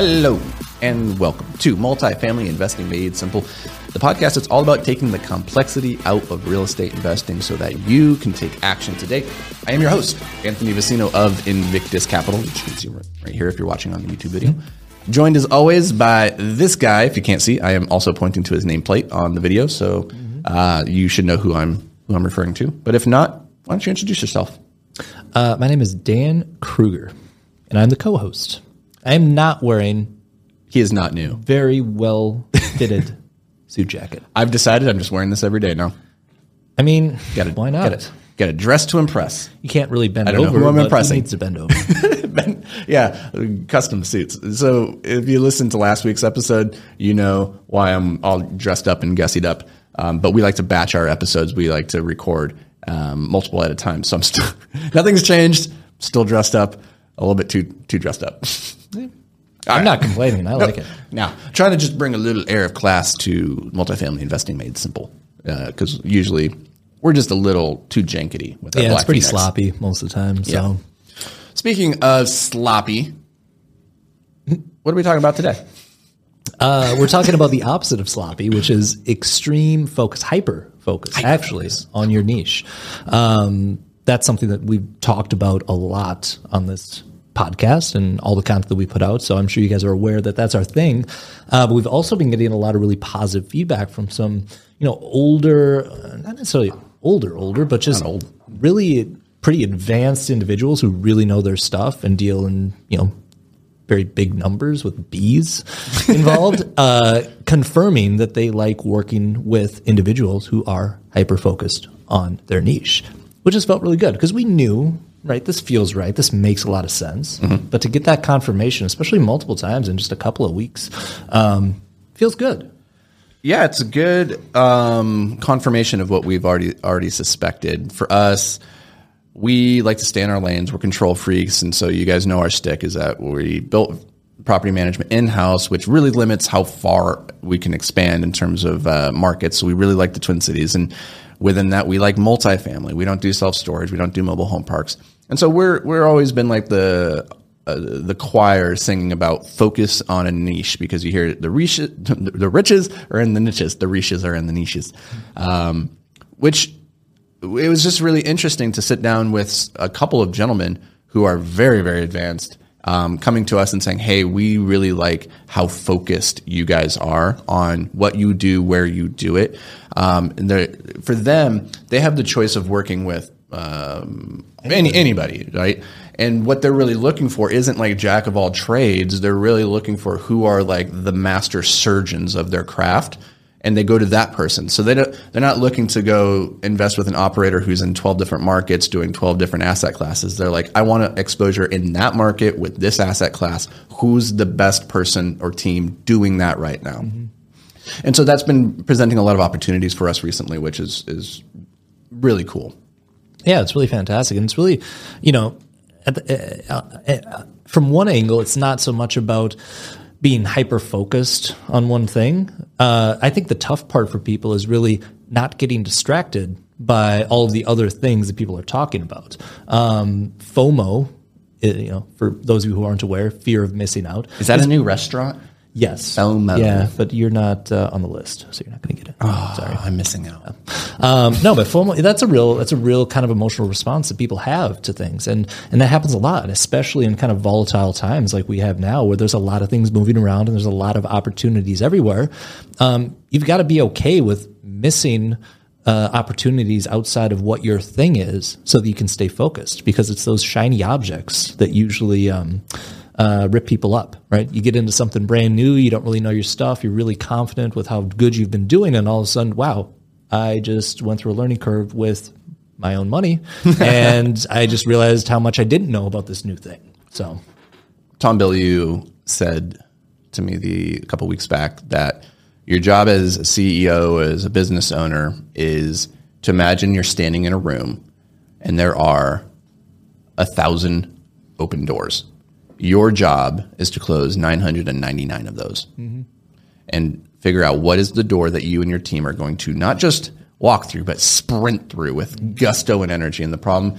Hello and welcome to Multifamily Investing Made Simple, the podcast that's all about taking the complexity out of real estate investing so that you can take action today. I am your host, Anthony Vicino of Invictus Capital, which you can see right here if you're watching on the YouTube video. Joined as always by this guy. If you can't see, I am also pointing to his nameplate on the video, so uh, you should know who I'm who I'm referring to. But if not, why don't you introduce yourself? Uh, my name is Dan Krueger, and I'm the co-host. I am not wearing He is not new. very well fitted suit jacket. I've decided I'm just wearing this every day now. I mean, Gotta, why not? Gotta, gotta dress to impress. You can't really bend I don't know over. who I'm but impressing. Needs to bend over. Ben- yeah, custom suits. So if you listened to last week's episode, you know why I'm all dressed up and gussied up. Um, but we like to batch our episodes. We like to record um, multiple at a time. So I'm still nothing's changed. Still dressed up. A little bit too too dressed up. I'm not complaining. I like it. Now, trying to just bring a little air of class to multifamily investing made simple. Because usually we're just a little too jankety with our Yeah, Black it's pretty Phoenix. sloppy most of the time. So, Yeah. Speaking of sloppy, what are we talking about today? uh, we're talking about the opposite of sloppy, which is extreme focus, hyper focus, actually, on your niche. Um, that's something that we've talked about a lot on this podcast and all the content that we put out. So I'm sure you guys are aware that that's our thing. Uh, but we've also been getting a lot of really positive feedback from some, you know, older, uh, not necessarily older, older, but just really pretty advanced individuals who really know their stuff and deal in, you know, very big numbers with bees involved, uh, confirming that they like working with individuals who are hyper focused on their niche, which has felt really good because we knew, right, this feels right, this makes a lot of sense. But to get that confirmation, especially multiple times in just a couple of weeks, um, feels good. Yeah, it's a good um, confirmation of what we've already already suspected. For us, we like to stay in our lanes. We're control freaks, and so you guys know our stick is that we built property management in house, which really limits how far we can expand in terms of uh, markets. So we really like the Twin Cities, and within that, we like multifamily. We don't do self storage. We don't do mobile home parks, and so we're we're always been like the uh, the choir singing about focus on a niche because you hear the riches, the riches are in the niches, the riches are in the niches, um, which it was just really interesting to sit down with a couple of gentlemen who are very very advanced um, coming to us and saying hey we really like how focused you guys are on what you do where you do it. Um, and for them they have the choice of working with um, any, anybody right? And what they're really looking for isn't like jack of all trades. They're really looking for who are like the master surgeons of their craft and they go to that person. So they don't, they're not looking to go invest with an operator who's in 12 different markets doing 12 different asset classes. They're like, I want exposure in that market with this asset class. Who's the best person or team doing that right now? And so that's been presenting a lot of opportunities for us recently, which is is really cool. Yeah, it's really fantastic, and it's really, you know, at the, uh, uh, from one angle, it's not so much about being hyper focused on one thing. Uh, I think the tough part for people is really not getting distracted by all of the other things that people are talking about. Um, FOMO, you know, for those of you who aren't aware, fear of missing out. Is that a new restaurant? Yes. FOMO. Yeah, but you're not uh, on the list, so you're not going to get it. Oh, Sorry, I'm missing out. Um, no, but that's a real, that's a real kind of emotional response that people have to things. And, and that happens a lot, especially in kind of volatile times like we have now, where there's a lot of things moving around and there's a lot of opportunities everywhere. Um, you've got to be okay with missing, uh, opportunities outside of what your thing is so that you can stay focused because it's those shiny objects that usually um, uh, rip people up, right? You get into something brand new, you don't really know your stuff, you're really confident with how good you've been doing, and all of a sudden, wow, I just went through a learning curve with my own money, and I just realized how much I didn't know about this new thing. So, Tom Bilyeu said to me the a couple weeks back that your job as a CEO, as a business owner, is to imagine you're standing in a room and there are a thousand open doors. Your job is to close 999 of those mm-hmm. and figure out what is the door that you and your team are going to not just walk through, but sprint through with gusto and energy. And the problem,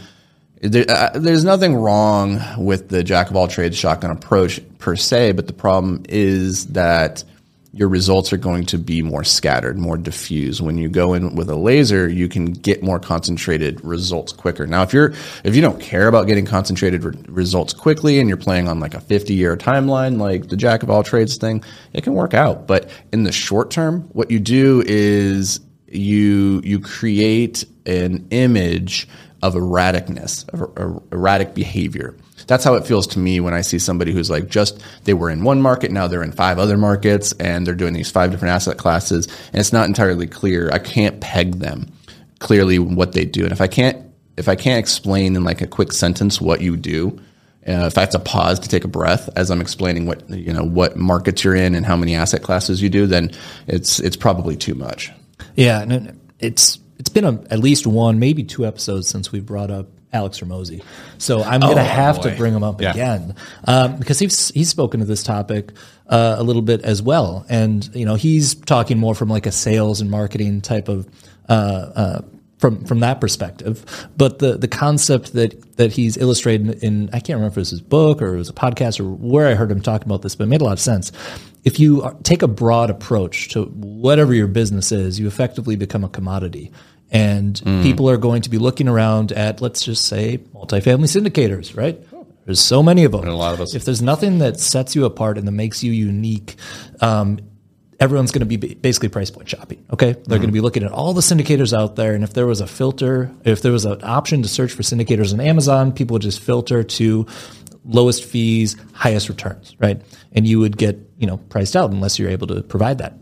there, uh, there's nothing wrong with the jack of all trades shotgun approach per se, but the problem is that your results are going to be more scattered, more diffuse. When you go in with a laser, you can get more concentrated results quicker. Now, if you're if you don't care about getting concentrated re- results quickly and you're playing on like a 50 year timeline, like the jack of all trades thing, it can work out. But in the short term, what you do is you you create an image of erraticness, of er, erratic behavior. That's how it feels to me when I see somebody who's like just they were in one market, now they're in five other markets, and they're doing these five different asset classes, and it's not entirely clear. I can't peg them clearly what they do, and if I can't if I can't explain in like a quick sentence what you do, uh, if I have to pause to take a breath as I'm explaining what you know what markets you're in and how many asset classes you do, then it's it's probably too much. Yeah, it's it's been a, at least one, maybe two episodes since we brought up Alex Hormozi. So I'm going to oh, have boy. to bring him up yeah. again um, because he's he's spoken to this topic uh, a little bit as well, and you know he's talking more from like a sales and marketing type of. Uh, uh, from from that perspective, but the the concept that that he's illustrated in I can't remember if it was his book or it was a podcast or where I heard him talking about this, but it made a lot of sense. If you take a broad approach to whatever your business is, you effectively become a commodity and mm. people are going to be looking around at, let's just say, multifamily syndicators, right? There's so many of them. And a lot of us. If there's nothing that sets you apart and that makes you unique, um, everyone's going to be basically price point shopping. Okay, they're mm-hmm. going to be looking at all the syndicators out there, and if there was a filter, if there was an option to search for syndicators on Amazon, people would just filter to lowest fees, highest returns, right? And you would get you know priced out unless you're able to provide that.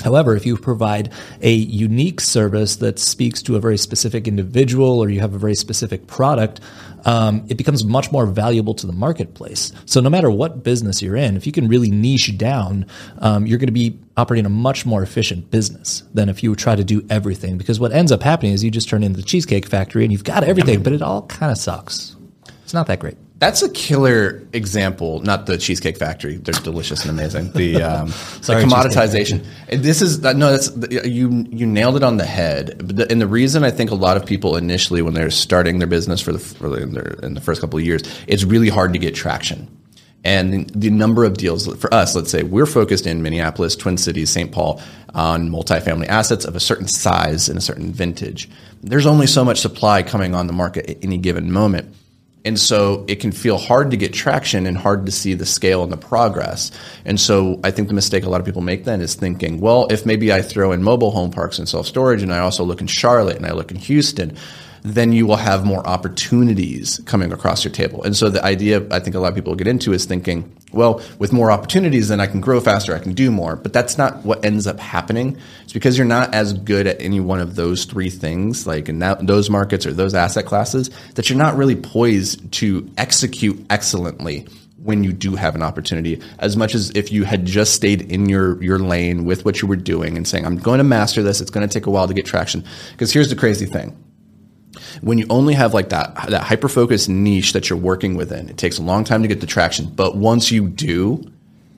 However, if you provide a unique service that speaks to a very specific individual or you have a very specific product, um, it becomes much more valuable to the marketplace. So, no matter what business you're in, if you can really niche down, um, you're going to be operating a much more efficient business than if you try to do everything. Because what ends up happening is you just turn into the Cheesecake Factory and you've got everything, but it all kind of sucks. It's not that great. That's a killer example. Not the Cheesecake Factory; they're delicious and amazing. The, um, Sorry, the commoditization. This is no. That's you. You nailed it on the head. And the reason I think a lot of people initially, when they're starting their business for the for in, their, in the first couple of years, it's really hard to get traction. And the number of deals for us, let's say we're focused in Minneapolis, Twin Cities, St. Paul on multifamily assets of a certain size and a certain vintage. There's only so much supply coming on the market at any given moment. And so it can feel hard to get traction and hard to see the scale and the progress. And so I think the mistake a lot of people make then is thinking, well, if maybe I throw in mobile home parks and self storage and I also look in Charlotte and I look in Houston, then you will have more opportunities coming across your table. And so the idea I think a lot of people get into is thinking, well, with more opportunities, then I can grow faster, I can do more. But that's not what ends up happening. It's because you're not as good at any one of those three things, like in that, those markets or those asset classes, that you're not really poised to execute excellently when you do have an opportunity as much as if you had just stayed in your your lane with what you were doing and saying I'm going to master this it's going to take a while to get traction because here's the crazy thing when you only have like that that hyper focused niche that you're working within, it takes a long time to get the traction. But once you do,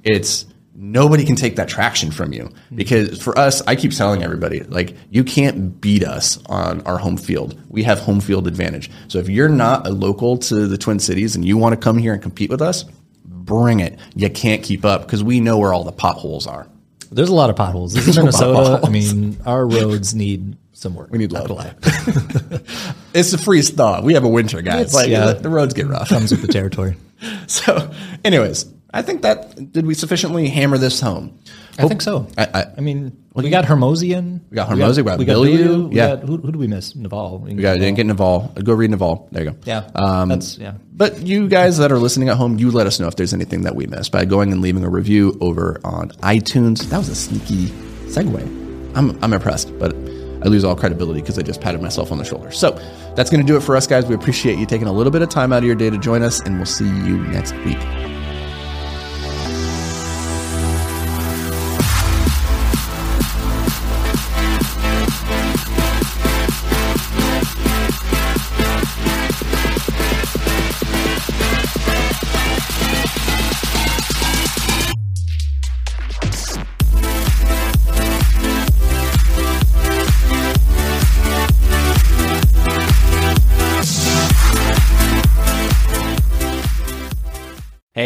it's nobody can take that traction from you. Hmm. Because for us i keep telling everybody like you can't beat us on our home field. We have home field advantage. So if you're not a local to the twin cities and you want to come here and compete with us bring it. You can't keep up because we know where all the potholes are. There's a lot of potholes. This is minnesota. I mean our roads need some work. We need love. it's a freeze thaw. We have a winter, guys. It's, like yeah, the roads get rough. Comes with the territory. so, anyways, I think that did we sufficiently hammer this home. I think so. I- I- I mean, we got Hermosian. We got Hormozi, we got we got we yeah. got- who, who do we miss? Naval. We You got didn't get Naval. Go read Naval. There you go. Yeah. Um, that's yeah. But you guys that are listening at home, you let us know if there's anything that we missed by going and leaving a review over on iTunes. That was a sneaky segue. I'm, I'm impressed, but I lose all credibility because I just patted myself on the shoulder. So that's going to do it for us, guys. We appreciate you taking a little bit of time out of your day to join us, and we'll see you next week.